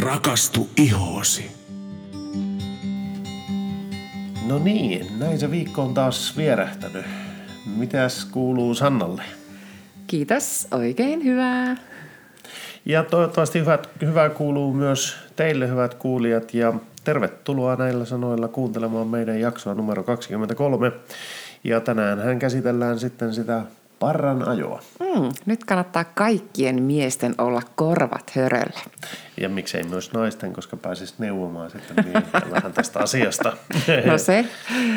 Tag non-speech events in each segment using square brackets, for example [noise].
rakastu ihoosi. No niin, näin se viikko on taas vierähtänyt. Mitäs kuuluu Sannalle? Kiitos, oikein hyvää. Ja toivottavasti hyvät, hyvää kuuluu myös teille hyvät kuulijat ja tervetuloa näillä sanoilla kuuntelemaan meidän jaksoa numero 23. Ja tänään hän käsitellään sitten sitä parran ajoa. Mm, nyt kannattaa kaikkien miesten olla korvat höröllä. Ja miksei myös naisten, koska pääsis neuvomaan sitten miehiä vähän tästä asiasta. [laughs] No se.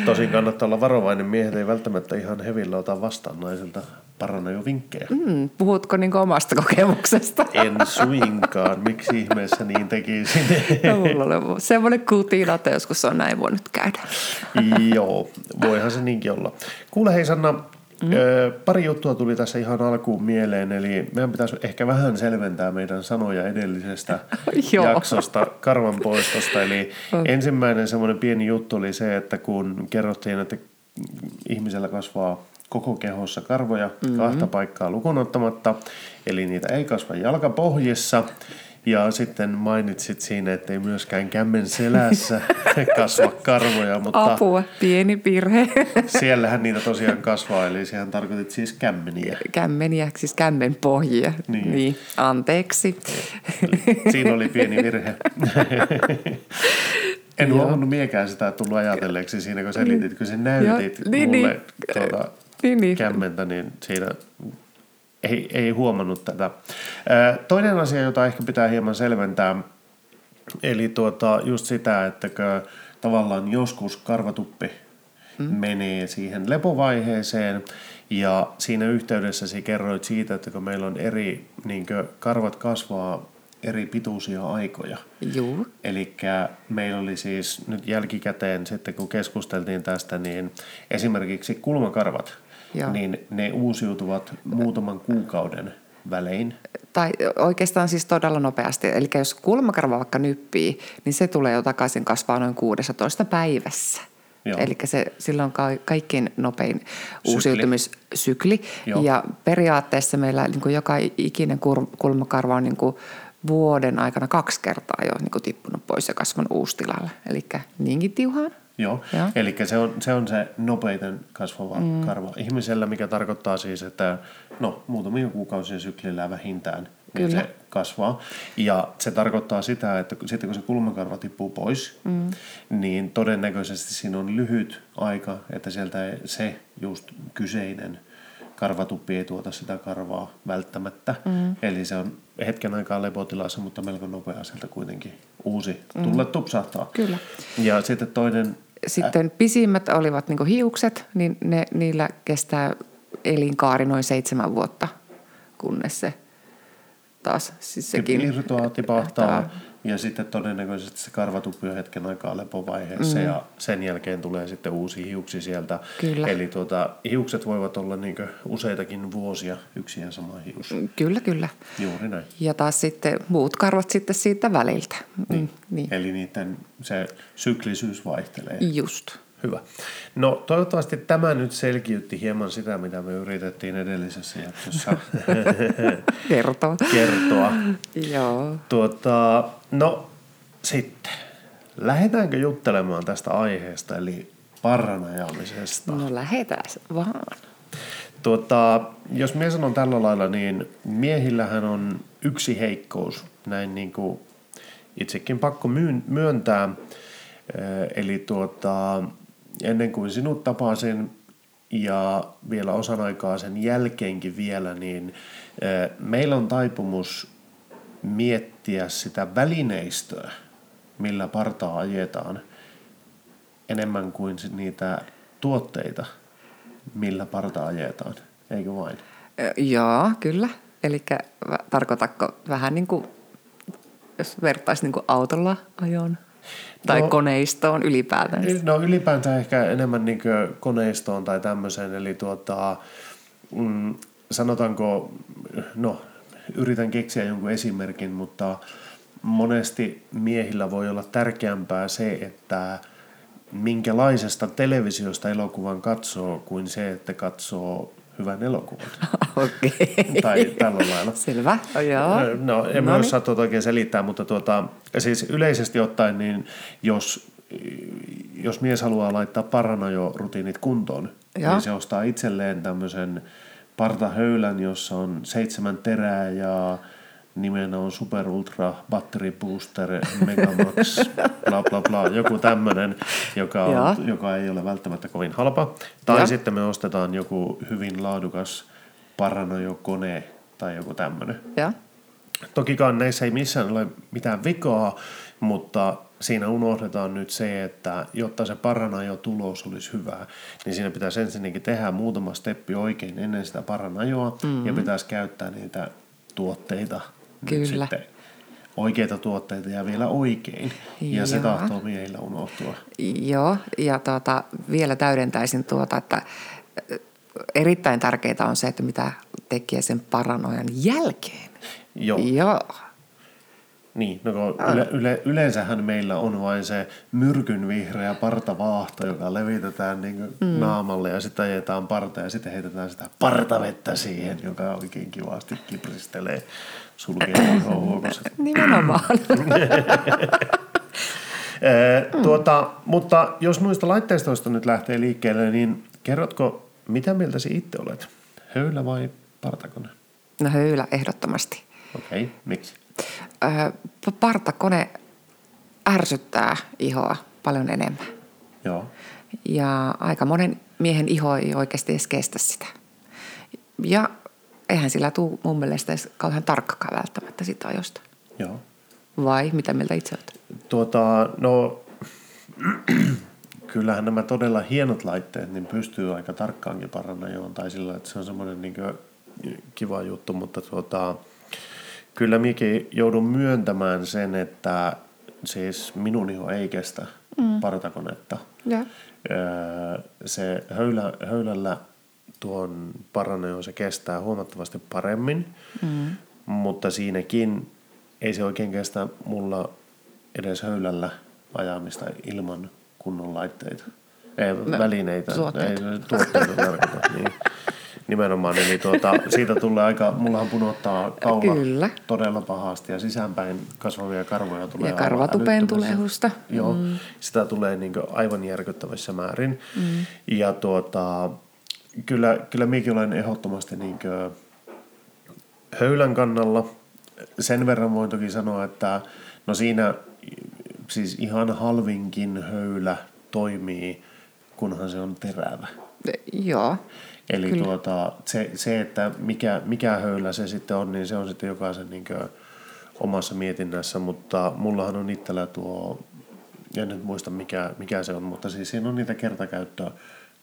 Tosin kannattaa olla varovainen. Miehet ei välttämättä ihan hevillä ota vastaan naisilta jo vinkkejä. Mm, puhutko niin omasta kokemuksesta? [laughs] En suinkaan. Miksi ihmeessä niin tekisin? [laughs] No, mulla oli semmoinen kutina, että joskus on näin voinut käydä. Joo, voihan se niinkin olla. Kuule hei Sanna, Mm. pari juttua tuli tässä ihan alkuun mieleen, eli meidän pitäisi ehkä vähän selventää meidän sanoja edellisestä [laughs] jaksosta karvan poistosta. Eli [laughs] ensimmäinen semmoinen pieni juttu oli se, että kun kerrottiin, että ihmisellä kasvaa koko kehossa karvoja mm-hmm. kahta paikkaa lukunottamatta, eli niitä ei kasva jalkapohjissa, ja sitten mainitsit siinä, että ei myöskään kämmen selässä [laughs] kasva karvoja. Mutta Apua, pieni virhe. [laughs] siellähän niitä tosiaan kasvaa, eli sehän tarkoitit siis kämmeniä. Kämmeniä, siis kämmenpohjia. Niin. niin. Anteeksi. Siinä oli pieni virhe. En huomannut miekään sitä tullut ajatelleeksi siinä, kun selitit, kun sä näytit ja, niin, mulle niin, tuota, niin, niin. kämmentä, niin siinä ei, ei huomannut tätä. Toinen asia, jota ehkä pitää hieman selventää, eli tuota, just sitä, että tavallaan joskus karvatuppi hmm. menee siihen lepovaiheeseen ja siinä yhteydessä sä kerroit siitä, että kun meillä on eri, niin karvat kasvaa eri pituisia aikoja. Joo. Eli meillä oli siis nyt jälkikäteen sitten kun keskusteltiin tästä, niin esimerkiksi kulmakarvat – Joo. niin ne uusiutuvat muutaman kuukauden välein. Tai oikeastaan siis todella nopeasti. Eli jos kulmakarva vaikka nyppii, niin se tulee jo takaisin kasvaa noin 16 päivässä. Eli se silloin ka- kaikkein nopein uusiutumissykli. Ja periaatteessa meillä niin kuin joka ikinen kulmakarva on niin kuin vuoden aikana kaksi kertaa jo niin kuin tippunut pois ja kasvanut uustilalle. Eli niinkin tiuhaan. Joo, Joo. eli se on, se on se nopeiten kasvava mm. karva ihmisellä, mikä tarkoittaa siis, että no muutamia kuukausien syklillä vähintään niin se kasvaa. Ja se tarkoittaa sitä, että sitten kun se kulmakarva tippuu pois, mm. niin todennäköisesti siinä on lyhyt aika, että sieltä se just kyseinen karvatuppi ei tuota sitä karvaa välttämättä. Mm. Eli se on hetken aikaa lepotilassa, mutta melko nopea sieltä kuitenkin uusi mm. tulle tupsahtaa. Kyllä. Ja sitten toinen sitten pisimmät olivat niin hiukset, niin ne, niillä kestää elinkaari noin seitsemän vuotta, kunnes se taas siis sekin... Irtoaa, tipahtaa ja sitten todennäköisesti se karvatuppi on hetken aikaa lepovaiheessa mm. ja sen jälkeen tulee sitten uusi hiuksi sieltä. Kyllä. Eli tuota, hiukset voivat olla niin useitakin vuosia yksi ja sama hius. Kyllä, kyllä. Juuri näin. Ja taas sitten muut karvat sitten siitä väliltä. Niin. Mm, niin. Eli niiden se syklisyys vaihtelee. Just. Hyvä. No toivottavasti tämä nyt selkiytti hieman sitä, mitä me yritettiin edellisessä jaksossa [laughs] kertoa. kertoa. Joo. Tuota, no sitten, lähdetäänkö juttelemaan tästä aiheesta, eli parranajamisesta? No lähdetään vaan. Tuota, jos minä sanon tällä lailla, niin miehillähän on yksi heikkous, näin niin kuin itsekin pakko myöntää. Eli tuota, ennen kuin sinut tapasin ja vielä osan aikaa sen jälkeenkin vielä, niin meillä on taipumus miettiä sitä välineistöä, millä partaa ajetaan, enemmän kuin niitä tuotteita, millä partaa ajetaan, eikö vain? Joo, kyllä. Eli tarkoitatko vähän niin kuin, jos vertaisi niin kuin autolla ajoon? Tai no, koneistoon ylipäätään? No ylipäätään ehkä enemmän niin koneistoon tai tämmöiseen. Eli tuota, mm, sanotaanko, no yritän keksiä jonkun esimerkin, mutta monesti miehillä voi olla tärkeämpää se, että minkälaisesta televisiosta elokuvan katsoo, kuin se, että katsoo hyvän elokuvan. [laughs] Okei. tai tällä lailla. Selvä, joo. No, en mä Noniin. osaa tuota oikein selittää, mutta tuota, siis yleisesti ottaen, niin jos, jos mies haluaa laittaa paranajo-rutiinit kuntoon, Joo. niin se ostaa itselleen tämmöisen partahöylän, jossa on seitsemän terää ja nimenä on Super Ultra Battery Booster Megamax, bla bla bla, joku tämmöinen, joka, on, joka ei ole välttämättä kovin halpa. Tai Joo. sitten me ostetaan joku hyvin laadukas paranojo-kone tai joku tämmöinen. Joo. Tokikaan näissä ei missään ole mitään vikaa, mutta siinä unohdetaan nyt se, että jotta se paranajo tulos olisi hyvä, niin siinä pitäisi ensinnäkin tehdä muutama steppi oikein ennen sitä paranajoa mm-hmm. ja pitäisi käyttää niitä tuotteita. Nyt Kyllä. sitten oikeita tuotteita ja vielä oikein. Ja se Joo. tahtoo miehillä unohtua. Joo, ja tuota, vielä täydentäisin tuota, että erittäin tärkeää on se, että mitä tekee sen paranojan jälkeen. Joo. Joo. Niin, no kun yle, yle, yleensähän meillä on vain se myrkyn vihreä partavaahto, joka levitetään niin mm. naamalle ja sitten ajetaan parta ja sitten heitetään sitä partavettä siihen, joka oikein kivasti kipristelee sulkeen [coughs] ihohuokoset. Nimenomaan. [coughs] [coughs] Mm. Tuota, mutta jos noista laitteistoista nyt lähtee liikkeelle, niin kerrotko, mitä mieltä sinä itse olet? Höylä vai partakone? No höylä ehdottomasti. Okei, okay, miksi? Öö, partakone ärsyttää ihoa paljon enemmän. Joo. Ja aika monen miehen iho ei oikeasti edes kestä sitä. Ja eihän sillä tule mun mielestä edes kauhean tarkkakaan välttämättä sitä ajosta. Joo. Vai mitä mieltä itse olet? Tuota, no [clears throat] kyllähän nämä todella hienot laitteet niin pystyy aika tarkkaankin paranajoon tai sillä, että se on semmoinen niin kiva juttu, mutta tuota, kyllä minäkin joudun myöntämään sen, että siis minun iho ei kestä mm. partakonetta. Öö, Se höylä, höylällä tuon paranajoon se kestää huomattavasti paremmin, mm. mutta siinäkin ei se oikein kestä mulla edes höylällä ajamista ilman kunnon laitteita. Ei, no, välineitä. tuotteita. Ei, tuotteita tarkoita, niin. [laughs] Nimenomaan, eli tuota, [laughs] siitä tulee aika, mullahan punottaa kaula Kyllä. todella pahasti ja sisäänpäin kasvavia karvoja tulee Ja karvatupeen tulehusta. Joo, mm. sitä tulee niin aivan järkyttävissä määrin. Mm. Ja tuota, kyllä, kyllä minäkin olen ehdottomasti niin höylän kannalla. Sen verran voin toki sanoa, että no siinä siis ihan halvinkin höylä toimii, kunhan se on terävä. Joo. Eli Kyllä. tuota, se, se, että mikä, mikä höylä se sitten on, niin se on sitten jokaisen niin omassa mietinnässä, mutta mullahan on itsellä tuo, en nyt muista mikä, mikä se on, mutta siis siinä on niitä kertakäyttöä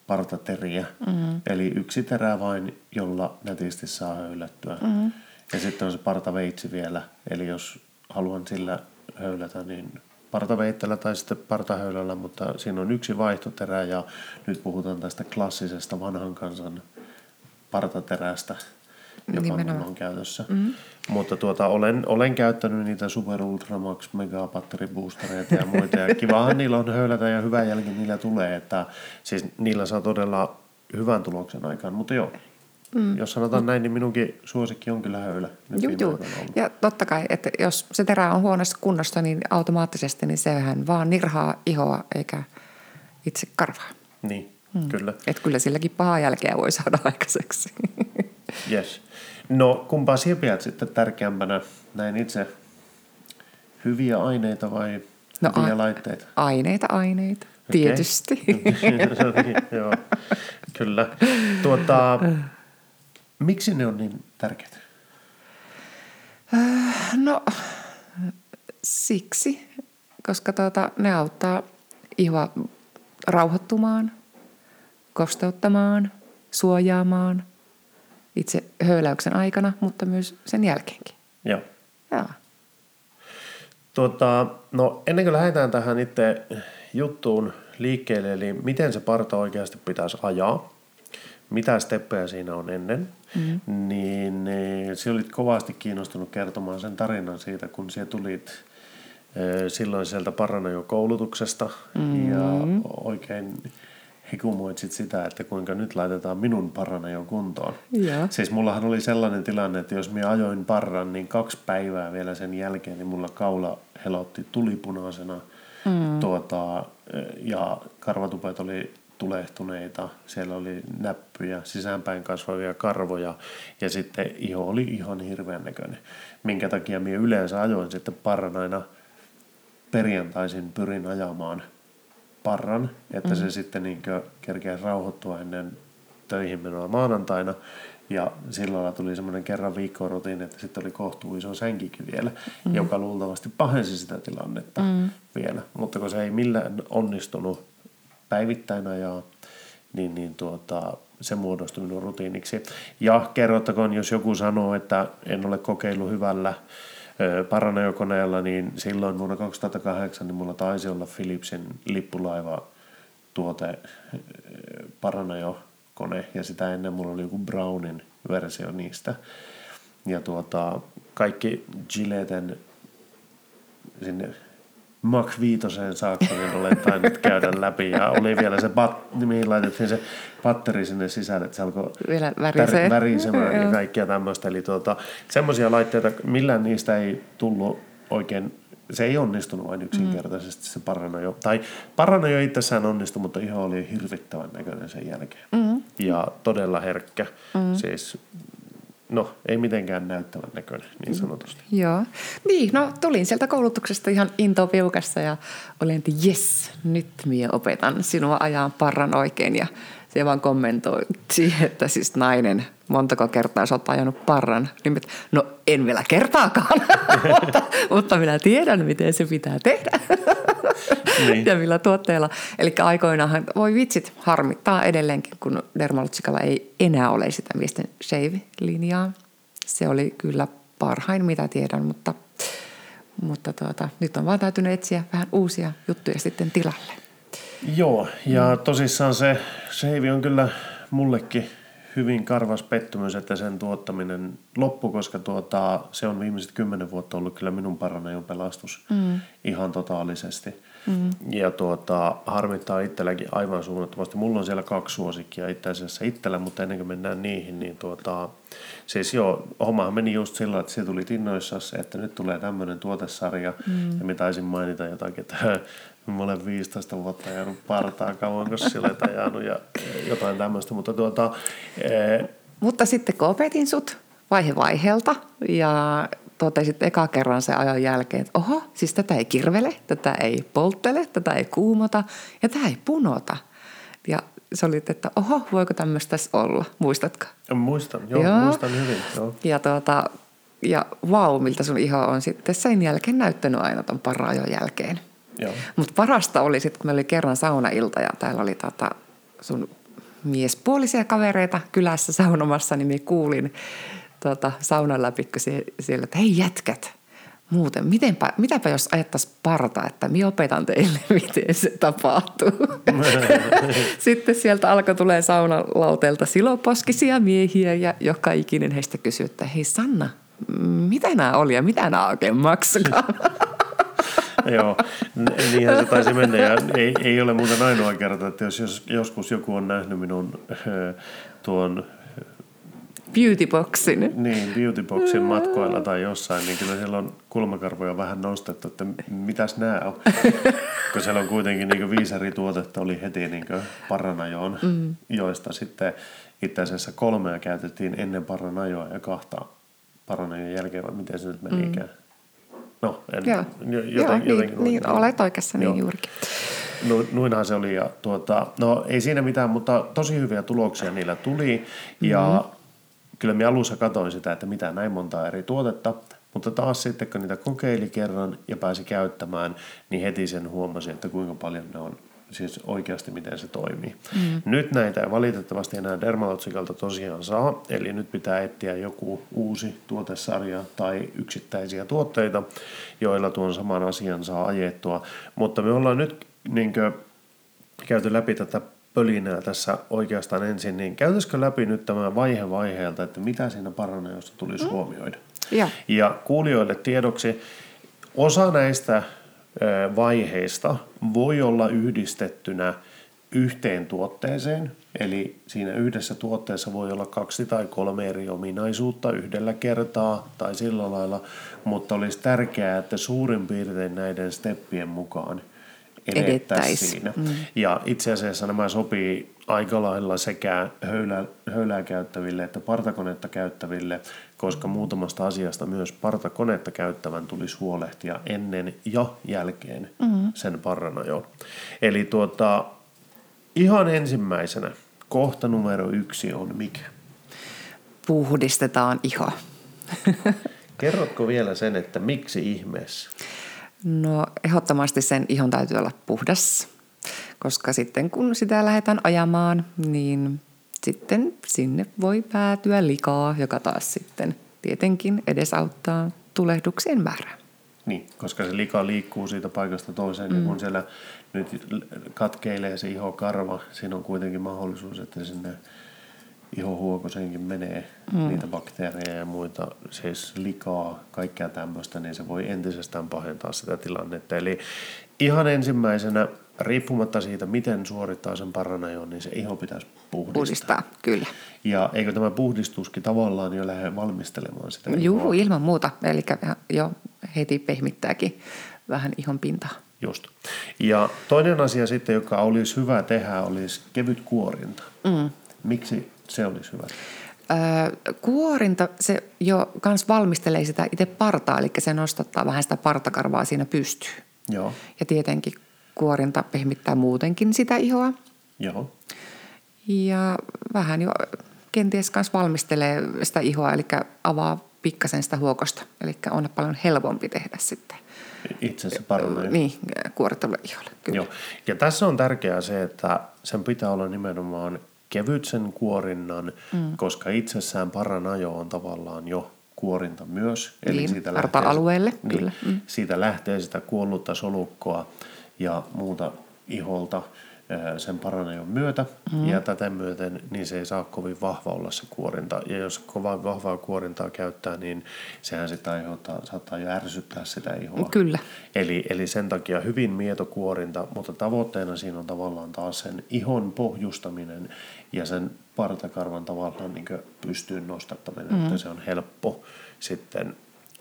partateriä. Mm-hmm. Eli yksi terä vain, jolla nätisti saa höylättyä. Mm-hmm. Ja sitten on se partaveitsi vielä, eli jos haluan sillä höylätä, niin partaveitteellä tai sitten partahöylällä, mutta siinä on yksi vaihtoterä ja nyt puhutaan tästä klassisesta vanhan kansan partaterästä, joka Nimenomaan. on käytössä. Mm-hmm. Mutta tuota, olen, olen käyttänyt niitä Super Ultra Max Mega Battery Boostereita ja muita. Ja kivahan niillä on höylätä ja hyvä jälki niillä tulee. Että, siis niillä saa todella hyvän tuloksen aikaan. Mutta joo, mm. jos sanotaan näin, niin minunkin suosikki on kyllä höylä. Aikoina ollut. Ja totta kai, että jos se terä on huonossa kunnossa, niin automaattisesti niin sehän vaan nirhaa ihoa eikä itse karvaa. Niin, mm. kyllä. Että kyllä silläkin pahaa jälkeä voi saada aikaiseksi. [laughs] Yes. No kumpaa sinä pidät sitten tärkeämpänä näin itse? Hyviä aineita vai No, hyviä a- laitteita? aineita, aineita. Okei. Tietysti. [laughs] Niin, Joo, kyllä. Tuota, [laughs] miksi ne on niin tärkeitä? No siksi, koska tuota, ne auttaa ihoa rauhoittumaan, kosteuttamaan, suojaamaan itse höyläyksen aikana, mutta myös sen jälkeenkin. Joo. Joo. Tuota, no ennen kuin lähdetään tähän itse juttuun liikkeelle, eli miten se parta oikeasti pitäisi ajaa, mitä steppejä siinä on ennen, mm. niin eh, sinä olit kovasti kiinnostunut kertomaan sen tarinan siitä, kun sinä tulit eh, silloin sieltä Paranajo-koulutuksesta mm. ja oikein hikumoit sit sitä, että kuinka nyt laitetaan minun parana jo kuntoon. Joo. Siis mullahan oli sellainen tilanne, että jos minä ajoin parran, niin kaksi päivää vielä sen jälkeen, niin mulla kaula helotti tulipunaisena mm. tuota, ja karvatupet oli tulehtuneita, siellä oli näppyjä, sisäänpäin kasvavia karvoja ja sitten iho oli ihan hirveän näköinen. Minkä takia minä yleensä ajoin sitten parran aina perjantaisin pyrin ajamaan parran, että mm. se sitten niin kerkeä rauhoittua ennen töihin menoa maanantaina. Ja silloin tuli semmoinen kerran viikkoon rutiini, että sitten oli kohtuu iso sänkikin vielä, mm. joka luultavasti pahensi sitä tilannetta mm. vielä. Mutta kun se ei millään onnistunut päivittäin ajaa, niin, niin tuota, se muodostui minun rutiiniksi. Ja kerrottakoon, jos joku sanoo, että en ole kokeillut hyvällä Paranajokoneella, niin silloin vuonna 2008 niin mulla taisi olla Philipsin lippulaiva tuote Paranajo-kone ja sitä ennen mulla oli joku Brownin versio niistä. Ja tuota, kaikki Gilleten sinne Mach 5 saakka, niin olen tainnut käydä läpi. Ja oli vielä se, bat, mihin laitettiin se patteri sinne sisälle, että se alkoi vielä värisee. värisemään ja kaikkia tämmöistä. Eli tuota, semmoisia laitteita, millään niistä ei tullut oikein se ei onnistunut vain yksinkertaisesti mm. se paranojo. Tai paranojo itsessään onnistui, mutta ihan oli hirvittävän näköinen sen jälkeen. Mm. Ja todella herkkä. Mm. Siis no, ei mitenkään näyttävän näköinen niin sanotusti. Mm, joo. Niin, no tulin sieltä koulutuksesta ihan intopiukassa ja olin, että jes, nyt minä opetan sinua ajan parran oikein. Ja se vaan kommentoi siihen, että siis nainen, montako kertaa sä oot ajanut parran. Niin, että, no en vielä kertaakaan, [laughs] mutta, mutta minä tiedän, miten se pitää tehdä. niin. ja millä tuotteella. Eli aikoinaanhan, voi vitsit, harmittaa edelleenkin, kun Dermalotsikalla ei enää ole sitä miesten shave-linjaa. Se oli kyllä parhain, mitä tiedän, mutta, mutta tuota, nyt on vaan täytynyt etsiä vähän uusia juttuja sitten tilalle. Joo, ja tosissaan se shave on kyllä mullekin hyvin karvas pettymys, että sen tuottaminen loppui, koska tuota, se on viimeiset kymmenen vuotta ollut kyllä minun paranejon pelastus mm. ihan totaalisesti. Mm. Ja tuota, harmittaa itselläkin aivan suunnattomasti. Mulla on siellä kaksi suosikkia itse asiassa itsellä, mutta ennen kuin mennään niihin, niin tuota, siis joo, hommahan meni just sillä, että se tuli tinnoissa, että nyt tulee tämmöinen tuotesarja, mm. ja mä taisin mainita jotakin, että mä olen 15 vuotta ajanut partaa kauan, kun sille ajanut ja jotain tämmöistä, mutta tuota... Ee... Mutta sitten kun opetin sut vaihe vaiheelta ja totesit eka kerran se ajan jälkeen, että oho, siis tätä ei kirvele, tätä ei polttele, tätä ei kuumota ja tämä ei punota. Ja se oli, että oho, voiko tämmöistä olla, muistatko? Muistan, joo, joo. muistan hyvin. Joo. Ja, tuota, ja vau, miltä sun iho on sitten sen jälkeen näyttänyt aina ton paraajon jälkeen. Mutta parasta oli sitten, kun me oli kerran saunailta ja täällä oli tota sun miespuolisia kavereita kylässä saunomassa, niin me kuulin tota, saunan läpi siellä, että hei jätkät, muuten, mitenpä, mitäpä jos ajattaisiin parta, että minä opetan teille, [laughs] miten se tapahtuu. [laughs] Sitten sieltä alkoi tulee saunalauteelta siloposkisia miehiä ja joka ikinen heistä kysyi, että hei Sanna, mitä nämä oli ja mitä nämä oikein maksakaan? [laughs] [laughs] Joo, niinhän se taisi mennä ja ei, ei ole muuten ainoa kerta, että jos, jos joskus joku on nähnyt minun tuon beautyboxin. Niin, beautyboxin matkoilla tai jossain, niin kyllä siellä on kulmakarvoja vähän nostettu, että mitäs nämä on. [laughs] Kun siellä on kuitenkin niin viisi eri tuotetta oli heti niin paranajoon, mm. joista sitten itse asiassa kolmea käytettiin ennen paranajoa ja kahta paranajon jälkeen, vai miten se nyt menikään. Mm. No, en, Joo, joten, Joo joten, niin, joten, niin olet oikeassa, niin juurikin. No, noinhan se oli. Ja, tuota, no ei siinä mitään, mutta tosi hyviä tuloksia niillä tuli. Ja mm-hmm. kyllä minä alussa katsoin sitä, että mitä näin monta eri tuotetta. Mutta taas sitten, kun niitä kokeili kerran ja pääsi käyttämään, niin heti sen huomasi, että kuinka paljon ne on siis oikeasti miten se toimii. Mm. Nyt näitä ei valitettavasti enää Dermalotsikalta tosiaan saa, eli nyt pitää etsiä joku uusi tuotesarja tai yksittäisiä tuotteita, joilla tuon saman asian saa ajettua. Mutta me ollaan nyt niin kuin, käyty läpi tätä pölinää tässä oikeastaan ensin, niin käytäisikö läpi nyt tämä vaihe vaiheelta, että mitä siinä paraneossa tulisi mm. huomioida? Ja. ja kuulijoille tiedoksi, osa näistä vaiheista voi olla yhdistettynä yhteen tuotteeseen. Eli siinä yhdessä tuotteessa voi olla kaksi tai kolme eri ominaisuutta yhdellä kertaa tai sillä lailla, mutta olisi tärkeää, että suurin piirtein näiden steppien mukaan edettäisiin siinä. Mm. Ja itse asiassa nämä sopii aika lailla sekä höylää, höylää käyttäville että partakonetta käyttäville, koska muutamasta asiasta myös partakonetta käyttävän tulisi huolehtia ennen ja jälkeen mm-hmm. sen parranajon. Eli tuota, ihan ensimmäisenä kohta numero yksi on mikä? Puhdistetaan iho. Kerrotko vielä sen, että miksi ihmeessä? No ehdottomasti sen ihon täytyy olla puhdas, koska sitten kun sitä lähdetään ajamaan, niin sitten sinne voi päätyä likaa, joka taas sitten tietenkin edesauttaa tulehduksien määrää. Niin, koska se lika liikkuu siitä paikasta toiseen, mm. ja kun siellä nyt katkeilee se ihokarva, siinä on kuitenkin mahdollisuus, että sinne ihohuokoseenkin menee mm. niitä bakteereja ja muita, siis likaa, kaikkea tämmöistä, niin se voi entisestään pahentaa sitä tilannetta. Eli ihan ensimmäisenä, riippumatta siitä, miten suorittaa sen paranajon, niin se iho pitäisi puhdistaa. Puhdistaa, kyllä. Ja eikö tämä puhdistuskin tavallaan jo lähde valmistelemaan sitä Juu, ilman muuta. Eli jo heti pehmittääkin vähän ihon pintaa. Just. Ja toinen asia sitten, joka olisi hyvä tehdä, olisi kevyt kuorinta. Mm. Miksi se olisi hyvä? Öö, kuorinta, se jo kans valmistelee sitä itse partaa, eli se nostattaa vähän sitä partakarvaa siinä pystyy. Joo. Ja tietenkin kuorinta pehmittää muutenkin sitä ihoa. Joo. Ja vähän jo kenties myös valmistelee sitä ihoa, eli avaa pikkasen sitä huokosta. Eli on paljon helpompi tehdä sitten. Itse asiassa parannee. Niin, kuorittavalle iholle. Kyllä. Joo. Ja tässä on tärkeää se, että sen pitää olla nimenomaan kevyt sen kuorinnan, mm. koska itsessään paranajo on tavallaan jo kuorinta myös. Eli niin, siitä lähtee, alueelle, niin, kyllä. Mm. Siitä lähtee sitä kuollutta solukkoa ja muuta iholta sen paranajon myötä mm. ja tätä myöten niin se ei saa kovin vahva olla se kuorinta. Ja jos kovaa vahvaa kuorintaa käyttää, niin sehän sitä aiheuttaa, saattaa jo ärsyttää sitä ihoa. Kyllä. Eli, eli sen takia hyvin mieto kuorinta, mutta tavoitteena siinä on tavallaan taas sen ihon pohjustaminen ja sen partakarvan tavallaan niin pystyyn nostattaminen, mm. että se on helppo sitten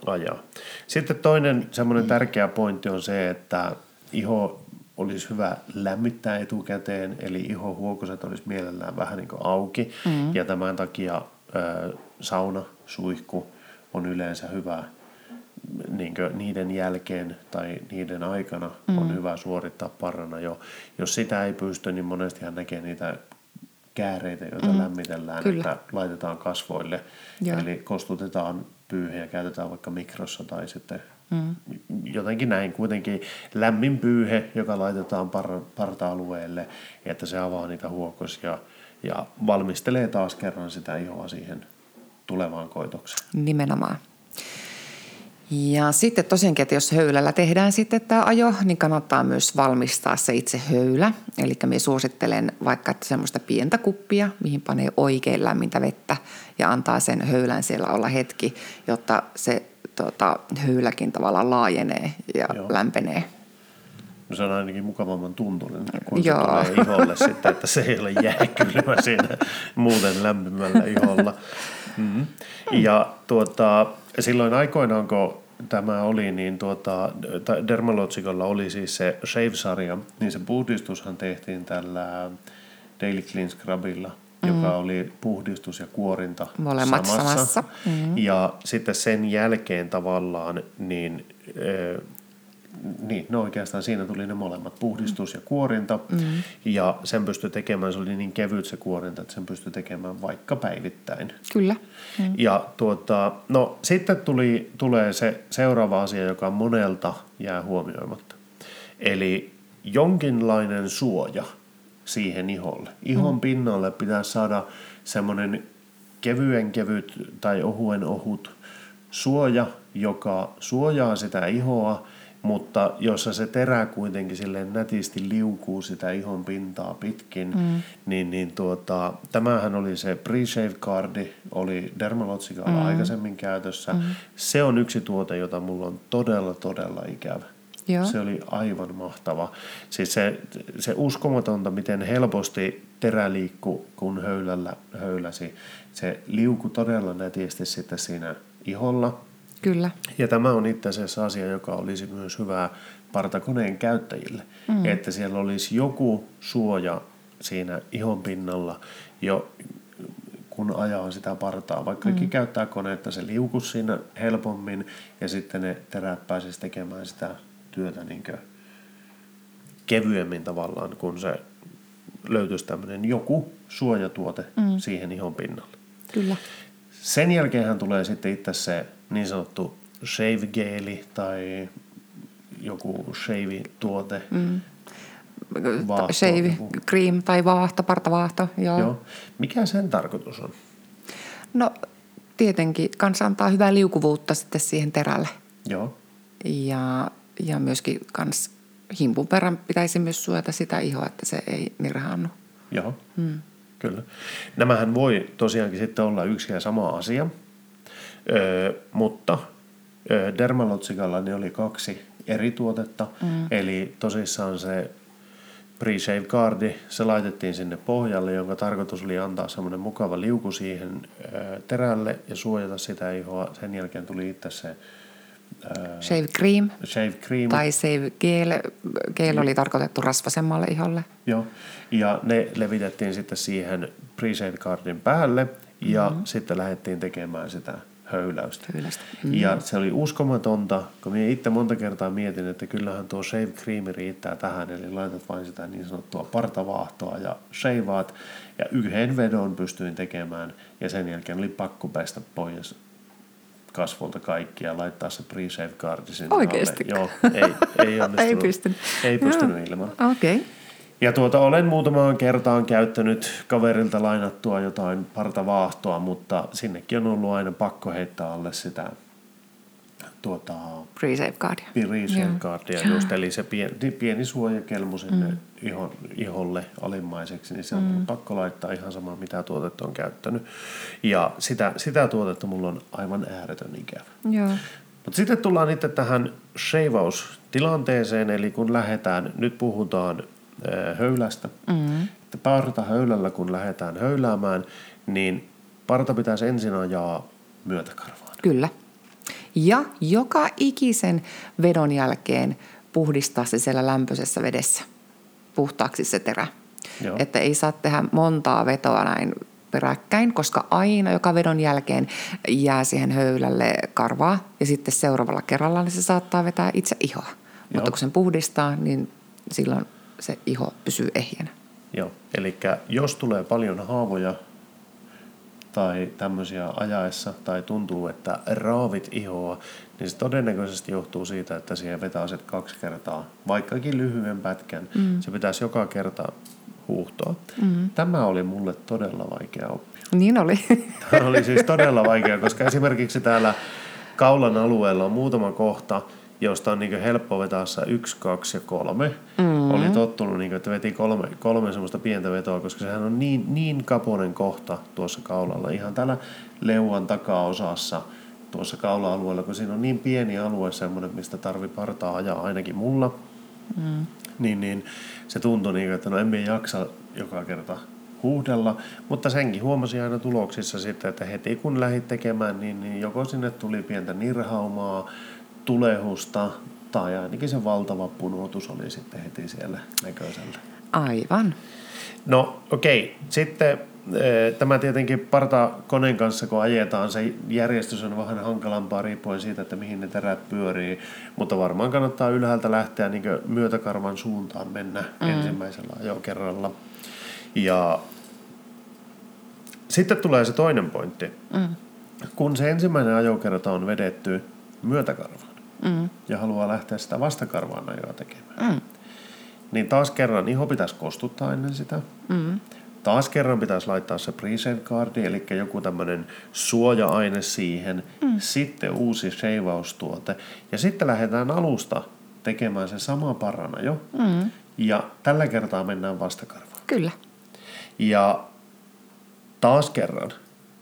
ajaa. Sitten toinen semmoinen mm. tärkeä pointti on se, että iho olisi hyvä lämmittää etukäteen, eli ihohuokoset olisi mielellään vähän niin auki. Mm. Ja tämän takia ö, sauna, suihku on yleensä hyvä niin niiden jälkeen tai niiden aikana mm. on hyvä suorittaa parana jo. Jos sitä ei pysty, niin monestihan näkee niitä kääreitä, joita mm. lämmitellään, Kyllä. että laitetaan kasvoille. Joo. Eli kostutetaan pyyhe ja käytetään vaikka mikrossa tai sitten Mm. Jotenkin näin kuitenkin lämmin pyyhe, joka laitetaan par- parta-alueelle, että se avaa niitä huokosia ja valmistelee taas kerran sitä ihoa siihen tulevaan koitokseen. Nimenomaan. Ja sitten tosiaankin, että jos höylällä tehdään sitten tämä ajo, niin kannattaa myös valmistaa se itse höylä. Eli minä suosittelen vaikka että semmoista pientä kuppia, mihin panee oikein lämmintä vettä ja antaa sen höylän siellä olla hetki, jotta se tota, höyläkin tavallaan laajenee ja Joo. lämpenee. No se on ainakin mukavamman tuntunen, kun Joo. se tulee iholle [laughs] sitten, että se ei ole jääkylmä siinä muuten lämpimällä iholla. Mm-hmm. Ja tuota, silloin aikoinaan, kun tämä oli, niin tuota, Dermalogicalla oli siis se Shave-sarja, niin se puhdistushan tehtiin tällä Daily Clean Scrubilla – mm. joka oli puhdistus ja kuorinta Molemmat samassa. samassa. Mm. Ja sitten sen jälkeen tavallaan niin, niin, no oikeastaan siinä tuli ne molemmat, puhdistus ja kuorinta. Mm. Ja sen pystyi tekemään, se oli niin kevyt se kuorinta, että sen pystyi tekemään vaikka päivittäin. Kyllä. Mm. Ja tuota, no sitten tuli, tulee se seuraava asia, joka monelta jää huomioimatta. Eli jonkinlainen suoja – siihen iholle. Ihon mm. pinnalle pitää saada semmoinen kevyen kevyt tai ohuen ohut suoja, joka suojaa sitä ihoa, mutta jossa se terä kuitenkin silleen nätisti liukuu sitä ihon pintaa pitkin, mm. niin, niin tuota, tämähän oli se pre-shave cardi, oli Dermalogicalla mm. aikaisemmin käytössä. Mm. Se on yksi tuote, jota mulla on todella, todella ikävä. Joo. Se oli aivan mahtava. Siis se, se uskomatonta, miten helposti terä liikku, kun höylällä höyläsi. Se liuku todella nätisti sitten siinä iholla. Kyllä. Ja tämä on itse asiassa asia, joka olisi myös hyvää partakoneen käyttäjille. Mm. Että siellä olisi joku suoja siinä ihon pinnalla, jo kun ajaa sitä partaa. Vaikka kaikki mm. käyttää koneetta, se liukus siinä helpommin ja sitten ne terät pääsisi tekemään sitä työtä niin kevyemmin tavallaan, kun se löytyisi tämmöinen joku suojatuote mm. siihen ihon pinnalle. Kyllä. Sen jälkeen tulee sitten itse se niin sanottu shave geeli tai joku shave-tuote. Mm. Vaahto, shave, joku. cream tai vaahto, partavaahto. Joo. joo. Mikä sen tarkoitus on? No tietenkin kanssa antaa hyvää liukuvuutta sitten siihen terälle. Joo. Ja, ja myöskin kans himpun verran pitäisi myös suojata sitä ihoa, että se ei nirhaannu. Joo, hmm. kyllä. Nämähän voi tosiaankin sitten olla yksi ja sama asia, öö, mutta öö, Dermalotsikalla ne oli kaksi eri tuotetta. Mm. Eli tosissaan se pre-shave cardi, se laitettiin sinne pohjalle, jonka tarkoitus oli antaa semmoinen mukava liuku siihen terälle ja suojata sitä ihoa. Sen jälkeen tuli itse se shave cream, shave cream. tai shave gel. Gel oli tarkoitettu rasvasemmalle iholle. Joo, ja ne levitettiin sitten siihen pre-shave cardin päälle ja mm-hmm. sitten lähdettiin tekemään sitä höyläystä. höyläystä. Mm. Ja se oli uskomatonta, kun minä itse monta kertaa mietin, että kyllähän tuo shave cream riittää tähän, eli laitat vain sitä niin sanottua partavaahtoa ja shaveaat, ja yhden vedon pystyin tekemään, ja sen jälkeen oli pakko päästä pois kasvolta kaikki ja laittaa se pre-shave cardi sinne Oikeasti? Joo, ei, ei [laughs] onnistunut. ei pystynyt. Ei pystynyt ilman. Okei. Okay. Ja tuota, olen muutamaan kertaan käyttänyt kaverilta lainattua jotain partavaahtoa, mutta sinnekin on ollut aina pakko heittää alle sitä tuota, pre-safeguardia. Pre-safeguardia just, eli se pieni, pieni suojakelmu sinne mm. ihon, iholle alimmaiseksi, niin se on mm. pakko laittaa ihan sama, mitä tuotetta on käyttänyt. Ja sitä, sitä tuotetta mulla on aivan ääretön ikävä. Joo. Mutta sitten tullaan itse tähän shaveaustilanteeseen, eli kun lähdetään, nyt puhutaan höylästä. Mm. Että parta höylällä, kun lähdetään höyläämään, niin parta pitäisi ensin ajaa myötäkarvaan. Kyllä. Ja joka ikisen vedon jälkeen puhdistaa se siellä lämpöisessä vedessä puhtaaksi se terä. Joo. Että ei saa tehdä montaa vetoa näin peräkkäin, koska aina joka vedon jälkeen jää siihen höylälle karvaa ja sitten seuraavalla kerralla niin se saattaa vetää itse ihoa. Joo. Mutta kun sen puhdistaa, niin silloin se iho pysyy ehjänä. Joo, eli jos tulee paljon haavoja tai tämmöisiä ajaessa tai tuntuu, että raavit ihoa, niin se todennäköisesti johtuu siitä, että siihen vetää se kaksi kertaa, vaikkakin lyhyen pätkän. Mm. Se pitäisi joka kerta huuhtoa. Mm. Tämä oli mulle todella vaikea oppia. [laughs] Niin oli. [laughs] Tämä oli siis todella vaikea, koska esimerkiksi täällä kaulan alueella on muutama kohta, josta on niin helppo vetää yksi, kaksi ja kolme. Mm. Oli tottunut, niin kuin, että veti kolme, kolme semmoista pientä vetoa, koska sehän on niin, niin kaponen kohta tuossa kaulalla. Ihan täällä leuan takaosassa tuossa kaula-alueella, kun siinä on niin pieni alue semmoinen, mistä tarvii partaa ajaa ainakin mulla. Mm. Niin, niin se tuntui niin, että no emme jaksa joka kerta huuhdella, mutta senkin huomasin aina tuloksissa sitten, että heti kun lähdit tekemään, niin, niin joko sinne tuli pientä nirhaumaa, tulehusta tai ainakin se valtava punotus oli sitten heti siellä näköisellä. Aivan. No okei, okay. sitten eh, tämä tietenkin partakoneen kanssa kun ajetaan, se järjestys on vähän hankalampaa riippuen siitä, että mihin ne terät pyörii, mutta varmaan kannattaa ylhäältä lähteä niin myötäkarvan suuntaan mennä mm. ensimmäisellä ajokerralla. Ja sitten tulee se toinen pointti. Mm. Kun se ensimmäinen ajokerta on vedetty myötäkarvaan, mm. ja haluaa lähteä sitä vastakarvaan ajoa tekemään. Mm. Niin taas kerran iho pitäisi kostuttaa ennen sitä. Mm. Taas kerran pitäisi laittaa se present cardi, eli joku tämmöinen suoja-aine siihen. Mm. Sitten uusi shaveaustuote. Ja sitten lähdetään alusta tekemään se sama parana jo. Mm. Ja tällä kertaa mennään vastakarvaan. Kyllä. Ja taas kerran,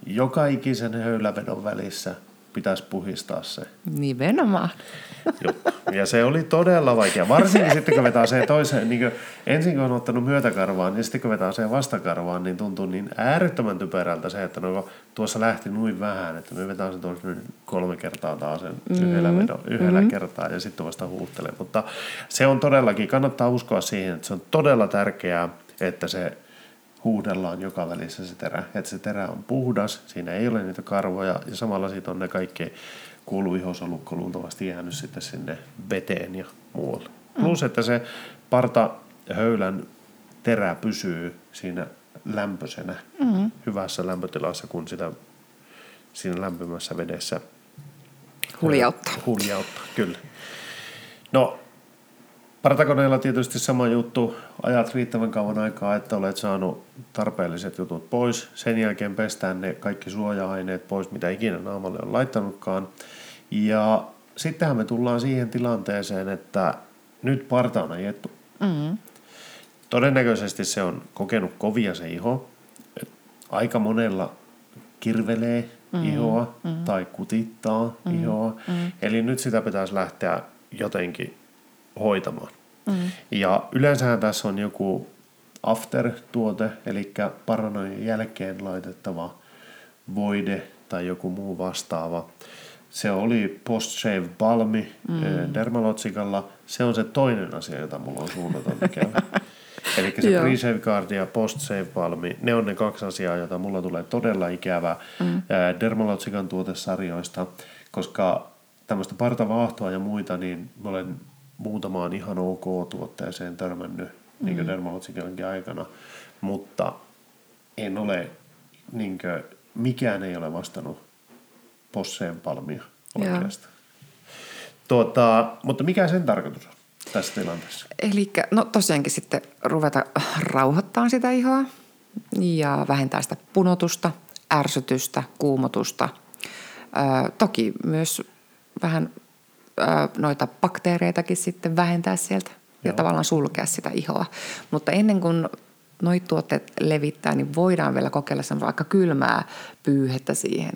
joka ikisen höylävedon välissä pitäisi puhistaa se Nimenomaan. juttu. Ja se oli todella vaikea. Varsinkin sitten kun vetää se toiseen, niin kuin, ensin kun on ottanut myötäkarvaan, niin sitten kun vetää se vastakarvaan, niin tuntuu niin äärettömän typerältä se, että no, tuossa lähti noin vähän, että me vetää se tuossa nyt kolme kertaa taas sen mm-hmm. yhdellä, vedon, yhdellä mm-hmm. kertaa ja sitten vasta huuttelee. Mutta se on todellakin, kannattaa uskoa siihen, että se on todella tärkeää, että se huudellaan joka välissä se terä, että se terä on puhdas, siinä ei ole niitä karvoja ja samalla siitä on ne kaikki kuuluihosolukko luultavasti jäänyt sitten sinne veteen ja muualle. Mm. Plus, että se parta höylän terä pysyy siinä lämpöisenä, mm. hyvässä lämpötilassa, kun sitä siinä lämpimässä vedessä huljauttaa. Huljauttaa, kyllä. No, Partakoneella tietysti sama juttu. Ajat riittävän kauan aikaa, että olet saanut tarpeelliset jutut pois. Sen jälkeen pestään ne kaikki suoja-aineet pois, mitä ikinä naamalle on laittanutkaan. Ja sittenhän me tullaan siihen tilanteeseen, että nyt parta on ajettu. Mm-hmm. Todennäköisesti se on kokenut kovia se iho. Aika monella kirvelee mm-hmm. ihoa mm-hmm. tai kutittaa mm-hmm. ihoa. Mm-hmm. Eli nyt sitä pitäisi lähteä jotenkin hoitamaan. Mm. Ja yleensähän tässä on joku after-tuote, eli paranojen jälkeen laitettava voide tai joku muu vastaava. Se oli post-shave balmi mm. Eh, Dermalotsikalla. Se on se toinen asia, jota mulla on suunnaton tekevä. [laughs] Eli se pre-shave guard ja post-shave balmi, ne on ne kaksi asiaa, joita mulla tulee todella ikävä mm. Eh, Dermalotsikan tuotesarjoista, koska tämmöistä partavaahtoa ja muita, niin mä olen muutamaan ihan ok tuotteeseen törmännyt mm. niin Dermalotsikankin aikana, mutta en ole, niin kuin, mikään ei ole vastannut posseen palmia oikeastaan. Tuota, mutta mikä sen tarkoitus on tässä tilanteessa? Eli no tosiaankin sitten ruveta rauhoittamaan sitä ihoa ja vähentää sitä punotusta, ärsytystä, kuumotusta. Ö, toki myös vähän noita bakteereitakin sitten vähentää sieltä Joo. ja tavallaan sulkea sitä ihoa. Mutta ennen kuin noita tuotteet levittää, niin voidaan vielä kokeilla semmoista vaikka kylmää pyyhettä siihen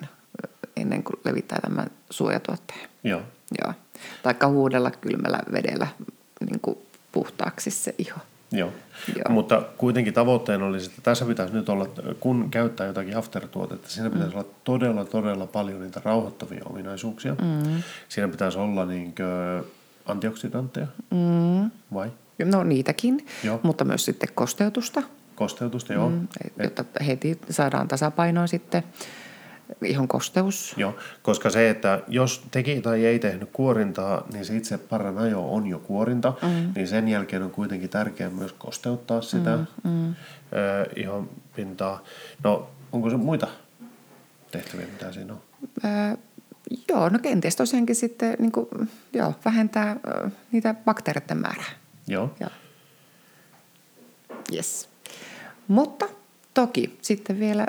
ennen kuin levittää tämän suojatuotteen. Joo. Joo. Taikka huudella kylmällä vedellä niin kuin puhtaaksi se iho. Joo. Joo. Mutta kuitenkin tavoitteena olisi, että tässä pitäisi nyt olla, kun käyttää jotakin after-tuotetta, siinä pitäisi mm. olla todella, todella paljon niitä rauhoittavia ominaisuuksia. Mm. Siinä pitäisi olla niin antioksidantteja, mm. vai? No niitäkin, joo. mutta myös sitten kosteutusta. Kosteutusta, joo. Mm, jotta heti saadaan tasapainoa sitten ihon kosteus. Joo, koska se, että jos teki tai ei tehnyt kuorintaa, niin se itse paranajo on jo kuorinta, mm. niin sen jälkeen on kuitenkin tärkeää myös kosteuttaa sitä mm, mm. ihon pintaa. No, onko se muita tehtäviä, mitä siinä on? Ö, joo, no kenties tosiaankin sitten niin kuin, joo, vähentää ö, niitä bakteereiden määrää. Joo. joo. Yes. Mutta toki sitten vielä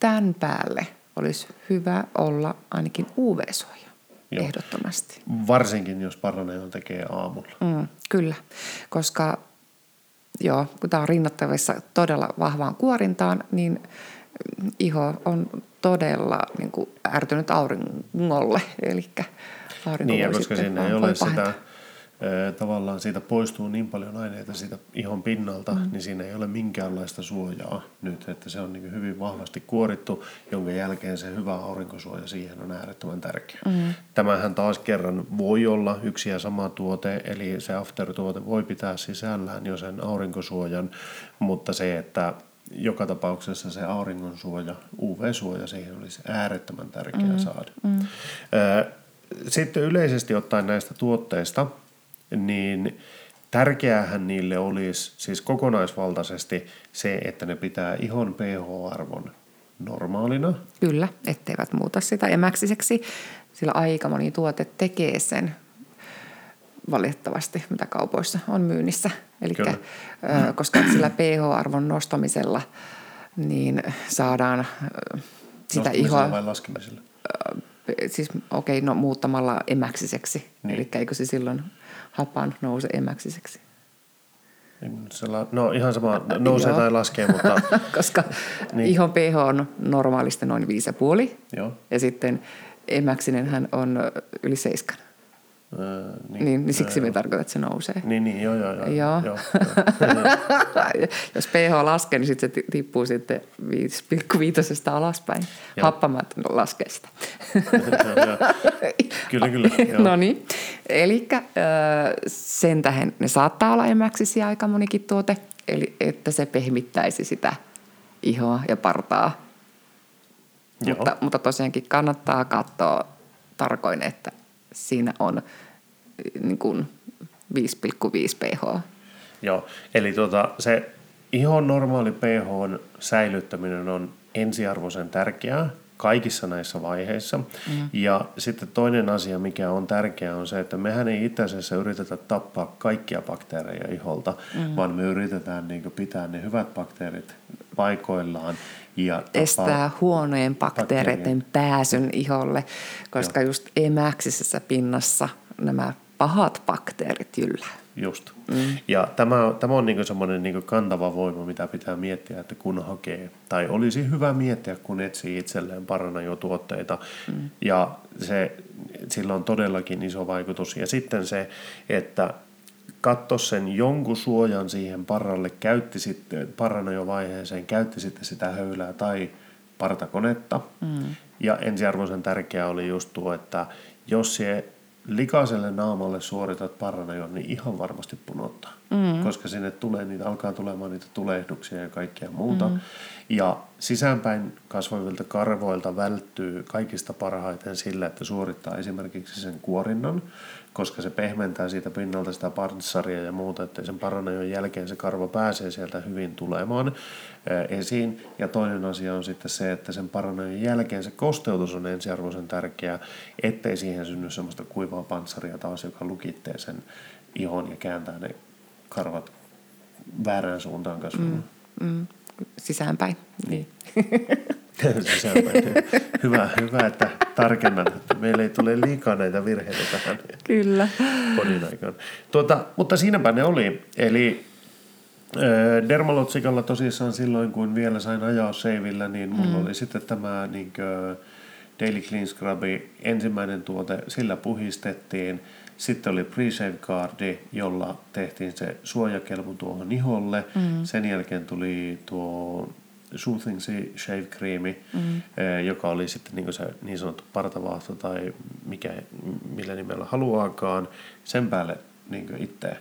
tämän päälle – olisi hyvä olla ainakin UV-suoja. Joo. Ehdottomasti. Varsinkin, jos Paranoion tekee aamulla. Mm, kyllä, koska joo, kun tämä on rinnattavissa todella vahvaan kuorintaan, niin iho on todella niin kuin, ärtynyt auringolle. Eli aurinko niin, koska siinä ei ole sitä tavallaan siitä poistuu niin paljon aineita siitä ihon pinnalta, mm. niin siinä ei ole minkäänlaista suojaa nyt, että se on niin hyvin vahvasti kuorittu, jonka jälkeen se hyvä aurinkosuoja siihen on äärettömän tärkeä. Mm. Tämähän taas kerran voi olla yksi ja sama tuote, eli se after-tuote voi pitää sisällään jo sen aurinkosuojan, mutta se, että joka tapauksessa se auringonsuoja, UV-suoja siihen olisi äärettömän tärkeää mm. saada. Mm. Sitten yleisesti ottaen näistä tuotteista – niin tärkeäähän niille olisi siis kokonaisvaltaisesti se, että ne pitää ihon pH-arvon normaalina. Kyllä, etteivät muuta sitä emäksiseksi, sillä aika moni tuote tekee sen valitettavasti, mitä kaupoissa on myynnissä. Eli koska sillä pH-arvon nostamisella niin saadaan sitä ihoa... vai laskemisella? Siis okei, okay, no muuttamalla emäksiseksi. Niin. Eli eikö se silloin hapan nouse emäksiseksi. No ihan sama, [laughs] nousee tai laskee, mutta... [laughs] Koska [laughs] niin. ihon pH on normaalisti noin 5,5. Joo. Ja sitten emäksinen hän on yli seiskan. Öö, Niin, niin, niin siksi öö, me tarkoitan, että se nousee. Niin, niin, joo, joo, joo. Joo. joo, joo. [laughs] Jos pH laskee, niin sitten se ti- tippuu sitten 5,5 alaspäin. Joo. Happamat laskee sitä. [laughs] Kyllä, kyllä. No niin. Eli sen tähden ne saattaa olla emäksisiä aika monikin tuote, eli että se pehmittäisi sitä ihoa ja partaa. Joo. Mutta, mutta tosiaankin kannattaa katsoa tarkoin, että siinä on eh, niin kuin 5,5 pH. Joo, eli tuota, se ihon normaali pH säilyttäminen on ensiarvoisen tärkeää kaikissa näissä vaiheissa. Mm. Ja sitten toinen asia, mikä on tärkeää, on se, että mehän ei itse asiassa yritetä tappaa kaikkia bakteereja iholta, mm. vaan me yritetään niin pitää ne hyvät bakteerit paikoillaan ja estää huonojen bakteereiden pääsyn iholle, koska just emäksisessä pinnassa nämä pahat bakteerit yllä. Just. Mm. Ja tämä, tämä on niinku semmoinen niinku kantava voima, mitä pitää miettiä, että kun hakee, tai olisi hyvä miettiä, kun etsii itselleen paranajotuotteita. Mm. Ja se, sillä on todellakin iso vaikutus. Ja sitten se, että katso sen jonkun suojan siihen parralle, käytti sitten paranajovaiheeseen, käytti sitten sitä höylää tai partakonetta. Mm. Ja ensiarvoisen tärkeää oli just tuo, että jos se likaiselle naamalle suoritat paranajon, niin ihan varmasti punottaa. Mm. Koska sinne tulee, niitä alkaa tulemaan niitä tulehduksia ja kaikkea muuta. Mm. Ja sisäänpäin kasvavilta karvoilta välttyy kaikista parhaiten sillä, että suorittaa esimerkiksi sen kuorinnan, koska se pehmentää siitä pinnalta sitä panssaria ja muuta, että sen paranajon jälkeen se karvo pääsee sieltä hyvin tulemaan ää, esiin. Ja toinen asia on sitten se, että sen paranajon jälkeen se kosteutus on ensiarvoisen tärkeää, ettei siihen synny semmoista kuivaa panssaria taas, joka lukittee sen ihon ja kääntää ne karvat väärään suuntaan kasvamaan. Mm, mm, sisäänpäin. Niin. [laughs] hyvä, hyvä, että tarkennan, että meillä ei tule liikaa näitä virheitä tähän Kyllä. podin aikaan. Tuota, mutta siinäpä ne oli. Eli Dermalotsikalla tosissaan silloin, kun vielä sain ajaa seivillä, niin mulla mm. oli sitten tämä niin Daily Clean Scrubi, ensimmäinen tuote, sillä puhistettiin. Sitten oli Pre-Shave Cardi, jolla tehtiin se suojakelmu tuohon iholle. Mm. Sen jälkeen tuli tuo Soothing Shave Creami, mm. joka oli sitten niin, se niin sanottu partavaahto tai mikä, millä nimellä haluaakaan. Sen päälle niin itse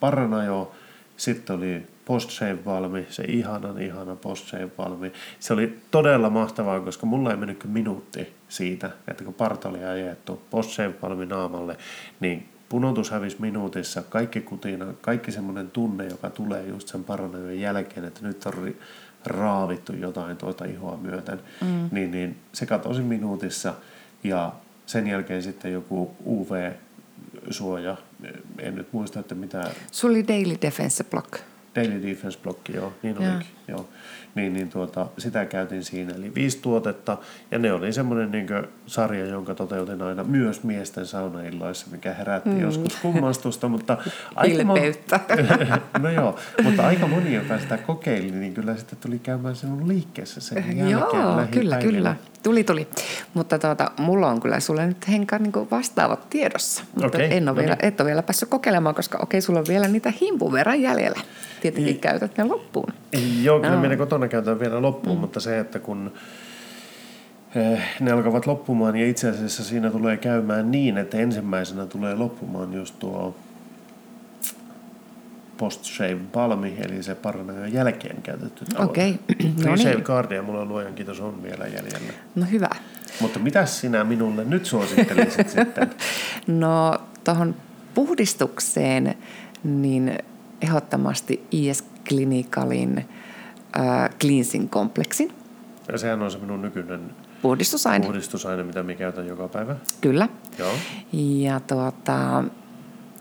paranajo. Sitten oli post shave valmi, se ihanan ihana post shave valmi. Se oli todella mahtavaa, koska mulla ei mennyt minuutti siitä, että kun parta oli ajettu post shave valmi naamalle, niin punotus hävisi minuutissa, kaikki kutina, kaikki semmoinen tunne, joka tulee just sen paranajon jälkeen, että nyt on raavittu jotain tuota ihoa myöten, mm. niin, niin se katosi minuutissa ja sen jälkeen sitten joku UV-suoja, en nyt muista, että mitä... Sulla oli Daily Defense Block. Daily Defense Block, joo, niin olikin, joo. Niin, niin tuota, sitä käytin siinä, eli viisi tuotetta, ja ne oli semmoinen niin sarja, jonka toteutin aina myös miesten saunailloissa, mikä herätti mm. joskus kummastusta, mutta [laughs] aika mon- [laughs] no joo, mutta aika moni, joka sitä kokeili, niin kyllä sitten tuli käymään sinun liikkeessä sen jälkeen Joo, kyllä, kyllä. Tuli, tuli. Mutta tuota, mulla on kyllä sulle nyt Henka niin vastaavat tiedossa. Mutta Okei, en ole no vielä, niin. et ole vielä päässyt kokeilemaan, koska okei, sulla on vielä niitä himpun verran jäljellä. Tietenkin Niin. käytät ne loppuun. Joo, kyllä Joo. minä kotona käytän vielä loppuun, mm. mutta se, että kun eh, ne alkavat loppumaan ja itse asiassa siinä tulee käymään niin, että ensimmäisenä tulee loppumaan just tuo post-shave balmi, eli se paranajon jälkeen käytetty tavoite. Okei, [clears throat] no Pre-shave niin. cardia mulla luojan kiitos on vielä jäljellä. No hyvä. Mutta mitä sinä minulle nyt suosittelisit [laughs] sitten? No tuohon puhdistukseen, niin ehdottomasti IS Clinicalin äh, cleansing kompleksin Ja sehän on se minun nykyinen puhdistusaine. puhdistusaine, mitä minä käytän joka päivä. Kyllä. Joo. Ja tuota,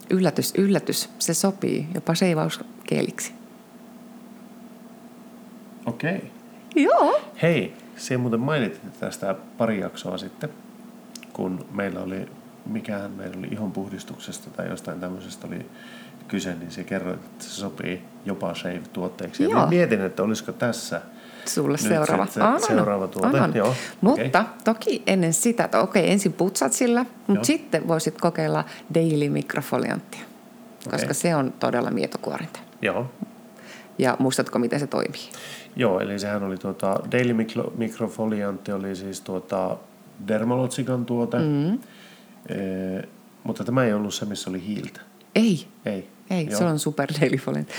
yllätys, yllätys, se sopii jopa seivauskeeliksi. Okei. Okay. Joo. Hei, se muuten mainittiin tästä pari jaksoa sitten, kun meillä oli, mikähän meillä oli ihonpuhdistuksesta tai jostain tämmöisestä oli kyse, niin se kerroit, että se sopii jopa shave-tuotteeksi. Ja Joo. minä mietin, että olisiko tässä sulle Nyt seuraava. sitten Annan, seuraava tuote, annan. joo, Mutta okei. toki ennen sitä, että okei, ensin putsat sillä, Joo. mutta sitten voisit kokeilla daily mikrofolianttia, koska Okei. se on todella mietokuorinta. Joo. Ja muistatko, miten se toimii? Joo, eli sehän oli tuota, Daily Micro- Microfoliantti oli siis tuota Dermalogican tuote, mm. e, mutta tämä ei ollut se, missä oli hiiltä. Ei, Ei. Ei, Joo. se on super daily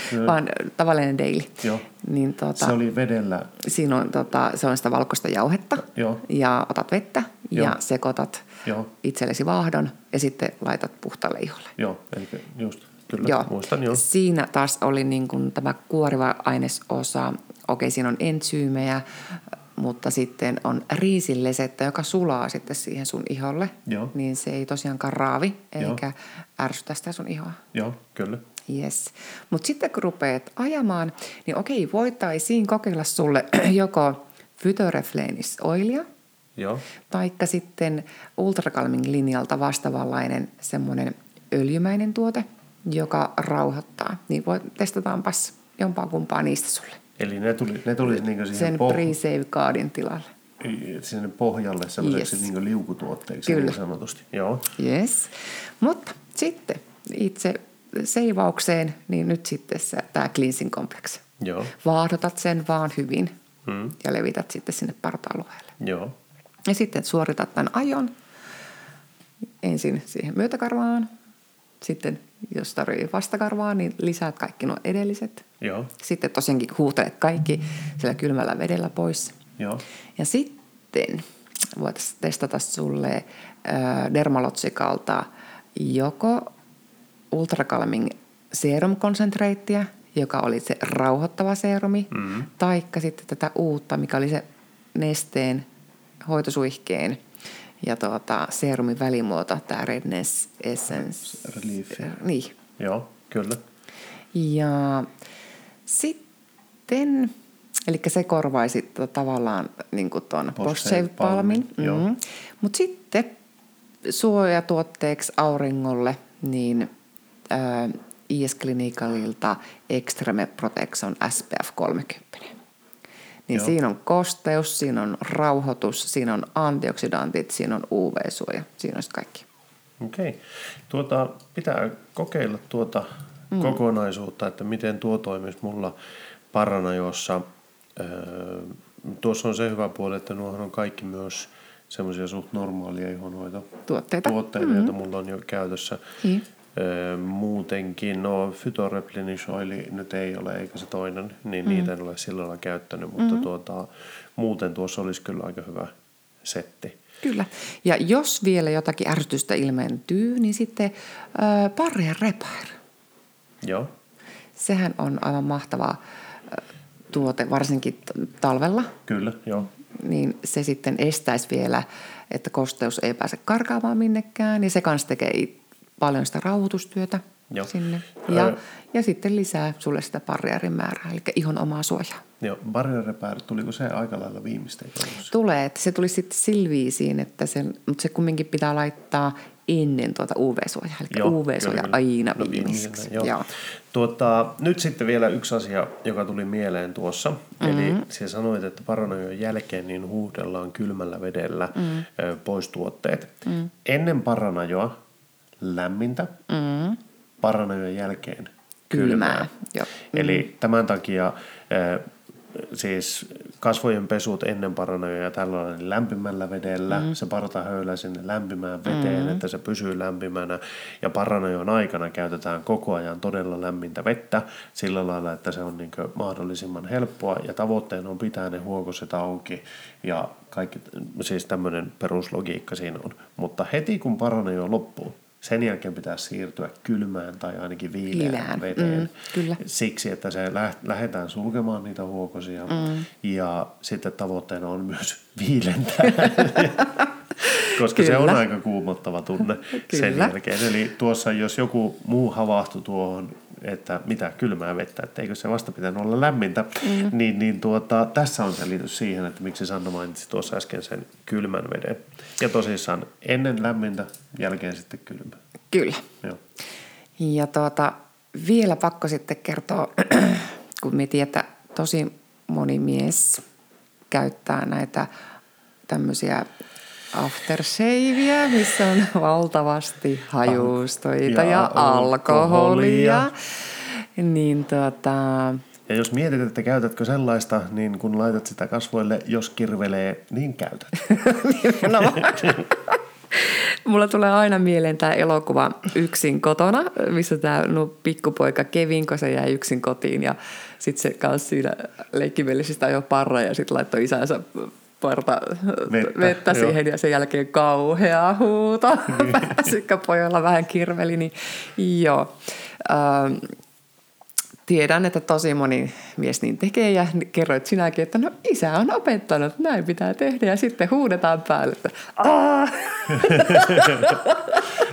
Kyllä. vaan tavallinen daily. Joo. Niin tota, Se oli vedellä, siinä on, tota, se on sitä valkoista jauhetta Joo. ja otat vettä Joo. ja sekoitat Joo. itsellesi vaahdon ja sitten laitat puhtaalle iholle. joo, eli just, kyllä, muistan joo. Siinä taas oli niin kuin tämä kuoriva ainesosa. Okei, siinä on entsyymejä, mutta sitten on riisillesettä, joka sulaa sitten siihen sun iholle. Joo. Niin se ei tosiaankaan raavi Joo. eikä ärsytä sitä sun ihoa. Joo, kyllä. Yes. Mutta sitten kun rupeat ajamaan, niin okei, voitaisiin kokeilla sulle [clears throat] joko Phytoreflenis oilia, Joo, taikka sitten Ultra Calming linjalta vastaavanlainen semmoinen öljymäinen tuote, joka rauhoittaa. Niin voi, testataanpas jompaa kumpaa niistä sulle. Eli ne tuli, ne tuli niinku siihen Sen poh- pre-safeguardin tilalle. sinne pohjalle sellaiseksi Yes. niin liukutuotteeksi Kyllä. niin sanotusti. Joo, Yes. Mutta sitten itse seivaukseen, niin nyt sitten tämä cleansing complex. joo, Vaahdotat sen vaan hyvin mm. ja levität sitten sinne parta-alueelle. joo, Ja sitten suoritat tämän ajon ensin siihen myötäkarvaan. Sitten jos tarvii vastakarvaa, niin lisäät kaikki nuo edelliset. joo, Sitten tosiaankin huutelet kaikki sillä kylmällä vedellä pois. joo, Ja sitten voitaisiin testata sulle äh, Dermalogicalta joko Ultra Calming Serum Concentratea, joka oli se rauhoittava serumi, mm. taikka sitten tätä uutta, mikä oli se nesteen hoitosuihkeen ja tuota, serumin välimuoto, tämä Redness Essence. Relief. Niin. joo, kyllä. Ja sitten, eli se korvaisi tota tavallaan niin tuon Post post Shave shave palmin. Balmin, joo. Mm. Mutta sitten suojatuotteeksi auringolle, niin äh, IS Clinicalilta Extreme Protection SPF 30. Niin Joo. siinä on kosteus, siinä on rauhoitus, siinä on antioksidantit, siinä on UV-suoja, siinä on kaikki. Okei. Tuota, pitää kokeilla tuota mm. kokonaisuutta, että miten tuo toimisi mulla Paranajossa. Öö, tuossa on se hyvä puoli, että nuohan on kaikki myös semmoisia suht normaalia ihonhoito Tuotteita. tuotteita, mm-hmm. joita mulla on jo käytössä. Niin. Öö, muutenkin, no Phytoreplenish Oil nyt ei ole, eikä se toinen, niin mm. niitä en ole sillä lailla käyttänyt, mutta mm-hmm. tuota, muuten tuossa olisi kyllä aika hyvä setti. Kyllä. Ja jos vielä jotakin ärsytystä ilmentyy, niin sitten äh, Barrier Repair. Joo, Sehän on aivan mahtava äh, tuote, varsinkin talvella. kyllä, joo. Niin se sitten estäisi vielä, että kosteus ei pääse karkaamaan minnekään. Ja se kanssa tekee paljon sitä rauhoitustyötä Joo. sinne. Ja, Öö. ja sitten lisää sulle sitä barrierin määrää, eli ihon omaa suojaa. Joo, Barrier Repair, tuliko se aika lailla viimeistä alussa? Tulee, että se tuli sitten silviisiin, että se, mutta se kumminkin pitää laittaa ennen tuota UV-suojaa. Eli Joo, UV-suoja kyllä, aina No, viimeiseksi. viimeisenä, joo. Joo. Tuota, nyt sitten vielä yksi asia, joka tuli mieleen tuossa. Mm-hmm. Eli se sanoit, että paranojon jälkeen niin huuhdellaan kylmällä vedellä mm. ö, pois tuotteet. Mm. Ennen paranajoa lämmintä, mm. paranajon jälkeen Kylmää, kylmää. joo. Eli tämän takia ö, siis kasvojen pesut ennen paranoja ja tällainen lämpimällä vedellä. Mm. Se parta höylää sinne lämpimään veteen, mm. että se pysyy lämpimänä. Ja paranojon aikana käytetään koko ajan todella lämmintä vettä sillä lailla, että se on niin mahdollisimman helppoa. Ja tavoitteena on pitää ne huokoset auki ja kaikki, siis tämmöinen peruslogiikka siinä on. Mutta heti kun paranojo loppuu, sen jälkeen pitää siirtyä kylmään tai ainakin viileään Viileään, veteen. mm, kyllä. Siksi, että se lä- lähdetään sulkemaan niitä huokosia mm. ja sitten tavoitteena on myös viilentää. [laughs] [laughs] Koska se on Kyllä. aika kuumottava tunne sen Kyllä. jälkeen. Eli tuossa jos joku muu havahtui tuohon, että mitä kylmää vettä, että eikö se vasta pitänyt olla lämmintä, mm. niin, niin tuota, tässä on selitys siihen, että miksi Sanna mainitsi tuossa äsken sen kylmän veden. Ja tosissaan ennen lämmintä, jälkeen sitten kylmä. Kyllä. Joo. Ja tuota, vielä pakko sitten kertoa, [clears throat] kun mietin, että tosi moni mies käyttää näitä tämmöisiä aftershaveä, missä on [laughs] valtavasti hajustoita ja, ja alkoholia. alkoholia. Niin tota... Ja jos mietit, että käytätkö sellaista, niin kun laitat sitä kasvoille, jos kirvelee, niin käytät. [laughs] [laughs] Mulla tulee aina mieleen tämä elokuva Yksin kotona, missä tämä no, pikkupoika Kevin, kun se jäi yksin kotiin ja sitten se kanssa siinä leikkimielisestä jo parra ja sitten laittoi isänsä parta vettä, vettä siihen ja sen jälkeen kauhea huuto. Niin. [laughs] Pääsykkäpojalla vähän kirveli, niin joo. Ähm, tiedän, että tosi moni mies niin tekee ja kerroit sinäkin, että no isä on opettanut, näin pitää tehdä ja sitten huudetaan päälle, että [laughs]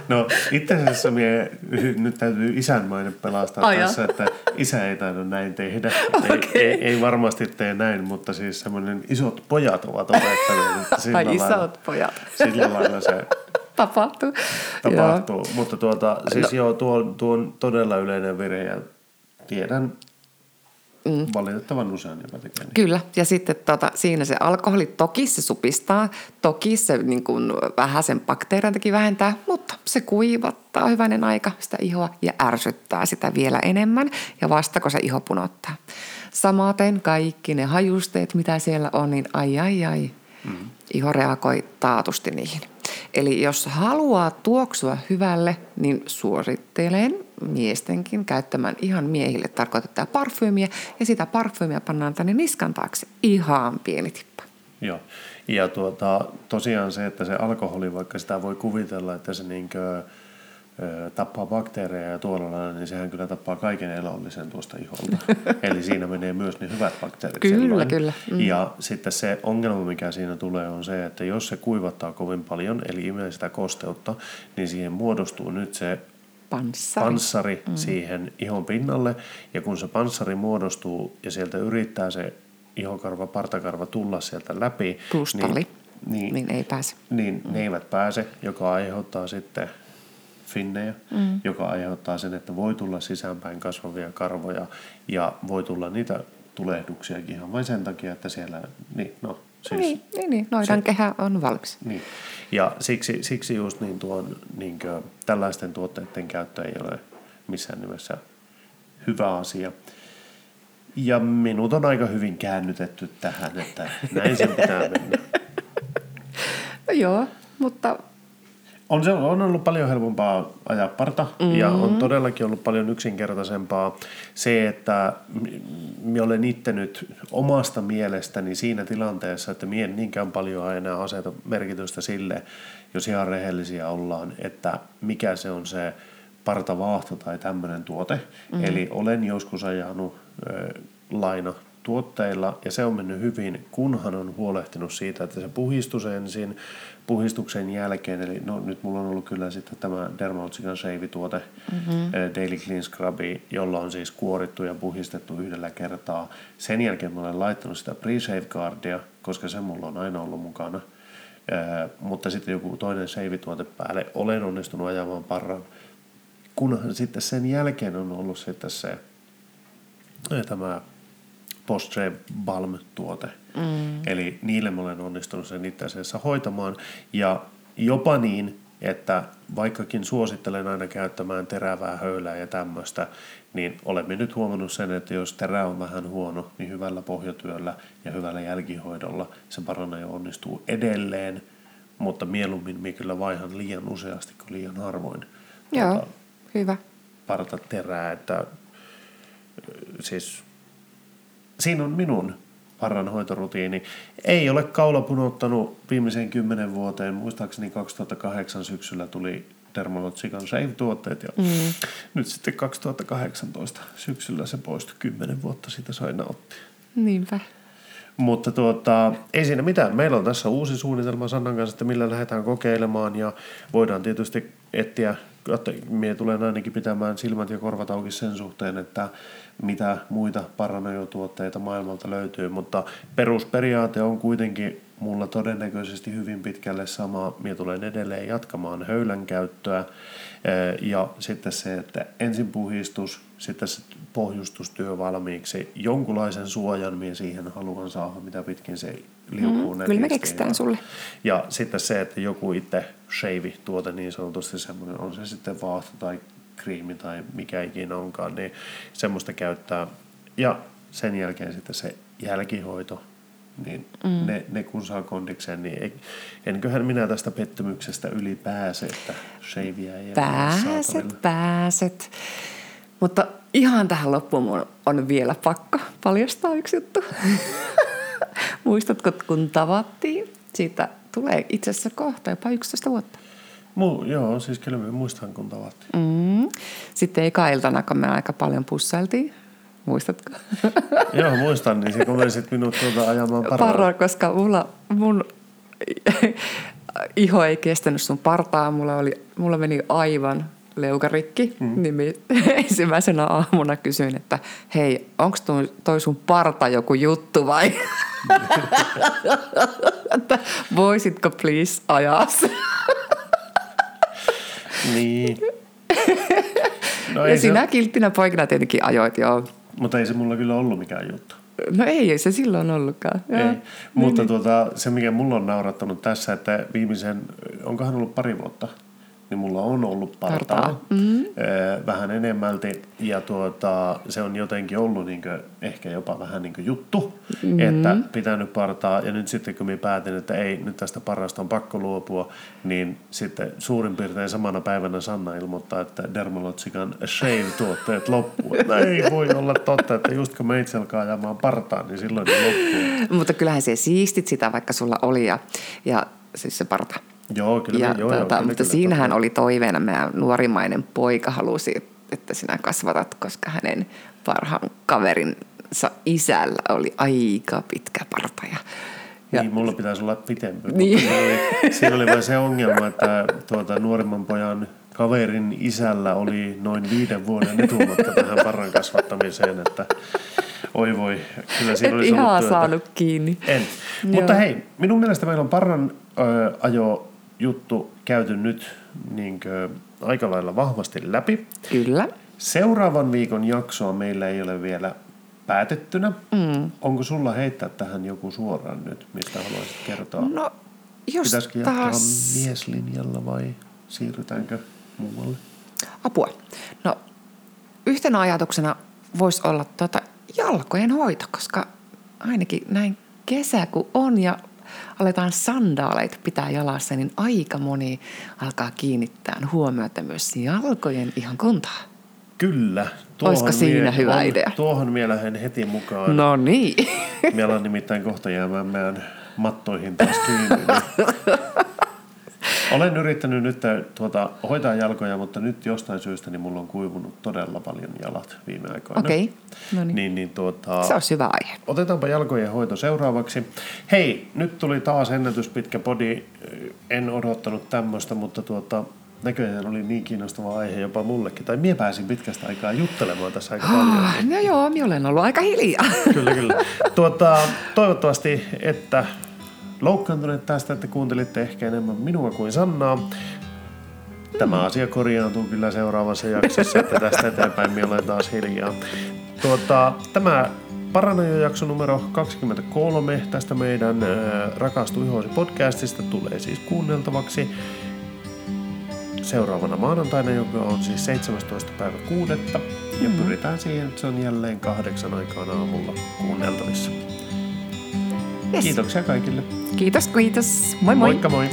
No itse asiassa mie, nyt täytyy isänmainen pelastaa Ai tässä, että isä ei tainnut näin tehdä. Okay. Ei, ei, ei, varmasti tee näin, mutta siis semmoinen isot pojat ovat opettaneet. Että [laughs] sillä Ai lailla, isot pojat. Sillä lailla se tapahtuu. [laughs] Tapahtuu, joo. mutta tuota, siis no. joo, tuo, tuo on todella yleinen vire ja tiedän Mm. Valitettavan usein jopa tekee niin. Kyllä, ja sitten tota, siinä se alkoholi, toki se supistaa, toki se niin kuin, vähän sen bakteeriantakin vähentää, mutta se kuivattaa hyvänen aika sitä ihoa ja ärsyttää sitä vielä enemmän, ja vasta kun se iho punottaa. Samaten kaikki ne hajusteet, mitä siellä on, niin ai ai ai, mm. iho reagoi taatusti niihin. Eli jos haluaa tuoksua hyvälle, niin suosittelen miestenkin käyttämään ihan miehille tarkoitettua parfyymiä. Ja sitä parfyymiä pannaan tänne niskan taakse ihan pieni tippa. Joo. Ja tuota, tosiaan se, että se alkoholi, vaikka sitä voi kuvitella, että se niinkö, tappaa bakteereja ja tuolla niin sehän kyllä tappaa kaiken elollisen tuosta iholta. [laughs] Eli siinä menee myös ne hyvät bakteerit Kyllä, silloin. kyllä. Mm. Ja sitten se ongelma, mikä siinä tulee, on se, että jos se kuivattaa kovin paljon, eli imee sitä kosteutta, niin siihen muodostuu nyt se panssari, panssari mm. siihen ihon pinnalle. Ja kun se panssari muodostuu ja sieltä yrittää se ihokarva, partakarva tulla sieltä läpi, Plustalli. niin, niin, niin ei pääse. Niin mm. ne eivät pääse, joka aiheuttaa sitten finnejä, mm. joka aiheuttaa sen, että voi tulla sisäänpäin kasvavia karvoja ja voi tulla niitä tulehduksiakin ihan vain sen takia, että siellä, niin no Siis, niin, niin, niin. noidan se, kehä on valmis. Niin. Ja siksi, siksi just niin tuon, niin kuin, tällaisten tuotteiden käyttö ei ole missään nimessä hyvä asia. Ja minut on aika hyvin käännytetty tähän, että näin sen pitää mennä. [laughs] No joo, mutta on, se, on ollut paljon helpompaa ajaa parta mm-hmm. ja on todellakin ollut paljon yksinkertaisempaa se, että minä olen itse nyt omasta mielestäni siinä tilanteessa, että minä en niinkään paljon enää aseta merkitystä sille, jos ihan rehellisiä ollaan, että mikä se on se partavaahto tai tämmöinen tuote. Mm-hmm. Eli olen joskus ajanut ö, laina tuotteilla ja se on mennyt hyvin, kunhan on huolehtinut siitä, että se puhistus ensin, puhistuksen jälkeen, eli no, nyt mulla on ollut kyllä sitten tämä Dermalogican Shave-tuote, mm-hmm. Daily Clean Scrubbi, jolla on siis kuorittu ja puhistettu yhdellä kertaa. Sen jälkeen mä olen laittanut sitä pre-shave guardia, koska se mulla on aina ollut mukana. Äh, mutta sitten joku toinen shave-tuote päälle. Olen onnistunut ajamaan parran. Kunhan sitten sen jälkeen on ollut sitten se tämä post balm-tuote. Mm. Eli niille mä olen onnistunut sen itse asiassa hoitamaan. Ja jopa niin, että vaikkakin suosittelen aina käyttämään terävää höylää ja tämmöistä, niin olemme nyt huomannut sen, että jos terä on vähän huono, niin hyvällä pohjatyöllä ja hyvällä jälkihoidolla se paranee ja onnistuu edelleen, mutta mieluummin minä kyllä vaihan liian useasti kuin liian harvoin. Joo, tuota, hyvä. Parata terää, että siis siinä on minun parranhoitorutiini. Ei ole kaula punottanut viimeiseen kymmenen vuoteen. Muistaakseni 2008 syksyllä tuli Dermalogican Shave-tuotteet ja mm. nyt sitten 2018 syksyllä se poistui. Kymmenen vuotta sitä sai nauttia. Niinpä. Mutta tuota, ei siinä mitään. Meillä on tässä uusi suunnitelma Sannan kanssa, että millä lähdetään kokeilemaan ja voidaan tietysti etsiä Mie tulen ainakin pitämään silmät ja korvat auki sen suhteen, että mitä muita paranojotuotteita maailmalta löytyy, mutta perusperiaate on kuitenkin mulla todennäköisesti hyvin pitkälle sama. Mie tulen edelleen jatkamaan höylän käyttöä ja sitten se, että ensin puhistus, sitten se pohjustustyö valmiiksi. Jonkunlaisen suojan minä siihen haluan saada, mitä pitkin se liukuu. Mm, kyllä me keksitään sulle. Ja sitten se, että joku itse shave-tuote niin sanotusti semmoinen, on se sitten vaahto tai kriimi tai mikä ikinä onkaan, niin semmoista käyttää. Ja sen jälkeen sitten se jälkihoito, niin mm. ne, ne kun saa kondikseen, niin ei, enköhän minä tästä pettymyksestä yli pääse, että shavea ei Pääset, pääset. Mutta ihan tähän loppuun on vielä pakko paljastaa yksi juttu. [laughs] Muistatko, kun tavattiin? Siitä tulee itse asiassa kohta jopa 11 vuotta. Mu, joo, siis kyllä me muistan, kun tavattiin. Mm. Sitten eka iltana, kun me aika paljon pussailtiin. Muistatko? [laughs] joo, muistan. Niin se kun menisit minut tuota ajamaan paraa. Paraa, koska mulla, mun iho ei kestänyt sun partaa. Mulla, oli, mulla meni aivan leukarikki, mm. niin [laughs] ensimmäisenä aamuna kysyin, että hei, onko toi sun parta joku juttu vai? [laughs] että voisitko please ajaa Niin. No ja sinä se... kilttinä poikina tietenkin ajoit, joo. Mutta ei se mulla kyllä ollut mikään juttu. No ei, ei se silloin ollutkaan. Ei. Niin, Mutta niin. Tuota, se, mikä mulla on naurattanut tässä, että viimeisen, onkohan ollut pari vuotta – niin mulla on ollut partaa, partaa. Mm-hmm. vähän enemmälti. Ja tuota, se on jotenkin ollut niin kuin, ehkä jopa vähän niin kuin juttu, mm-hmm. että pitänyt partaa. Ja nyt sitten kun minä päätin, että ei, nyt tästä parasta on pakko luopua, niin sitten suurin piirtein samana päivänä Sanna ilmoittaa, että Dermalogican shave-tuotteet loppuu. No ei voi olla totta, että just kun meitsi alkaa ajamaan partaa, niin silloin ne loppuu. [laughs] Mutta kyllähän se siistit sitä, vaikka sulla oli ja, ja siis se parta. Joo, kyllä. Ja, joo, tuota, joo, kyllä, mutta kyllä, siinähän kyllä. oli toiveena, meidän nuorimainen poika halusi, että sinä kasvatat, koska hänen parhaan kaverinsa isällä oli aika pitkä parta. Ja, niin, mulla pitäisi olla pitempi. Niin. Siinä, oli, siinä oli vain se ongelma, että tuota, nuorimman pojan kaverin isällä oli noin viiden vuoden etumatka tähän parran kasvattamiseen, että oi voi, kyllä siinä olisi ihan ollut saanut kiinni. En. Mutta hei, minun mielestä meillä on parran ö, ajo juttu käyty nyt niin kuin, aika lailla vahvasti läpi. Kyllä. Seuraavan viikon jaksoa meillä ei ole vielä päätettynä. Mm. Onko sulla heittää tähän joku suoraan nyt, mistä haluaisit kertoa? No, jos Pitäisikö taas... jatkaa mieslinjalla vai siirrytäänkö muualle? Apua. No, yhtenä ajatuksena voisi olla tuota jalkojen hoito, koska ainakin näin kesä kun on ja aletaan sandaaleita pitää jalassa, niin aika moni alkaa kiinnittää huomiota myös jalkojen ihan kuntaa. Kyllä. Olisiko siinä mie- hyvä on, idea? Tuohon lähden heti mukaan. No niin. Meillä on nimittäin kohta jäämään meidän mattoihin taas kiinni. [laughs] Olen yrittänyt nyt tuota, hoitaa jalkoja, mutta nyt jostain syystä niin mulla on kuivunut todella paljon jalat viime aikoina. Okei, okay. no niin. niin, niin tuota, Se on hyvä aihe. Otetaanpa jalkojen hoito seuraavaksi. Hei, nyt tuli taas ennätyspitkä podi. En odottanut tämmöistä, mutta tuota, näköjään oli niin kiinnostava aihe jopa mullekin. Tai mie pääsin pitkästä aikaa juttelemaan tässä aika paljon. Niin. No joo, minä olen ollut aika hiljaa. Kyllä, kyllä. Tuota, toivottavasti, että loukkaantuneet tästä, että kuuntelitte ehkä enemmän minua kuin Sannaa. Tämä asia korjaantuu kyllä seuraavassa jaksossa, että tästä eteenpäin minä olen taas hiljaa. Tuota, tämä Paranojo-jakso numero 23 tästä meidän äh, Rakastu Ihosi podcastista tulee siis kuunneltavaksi seuraavana maanantaina, joka on siis 17. päivä 6. Ja mm. pyritään siihen, että se on jälleen kahdeksan aikaan aamulla kuunneltavissa. Yes. Kiitoksia kaikille. Kiitos, kiitos. Moi moi. Moikka moi.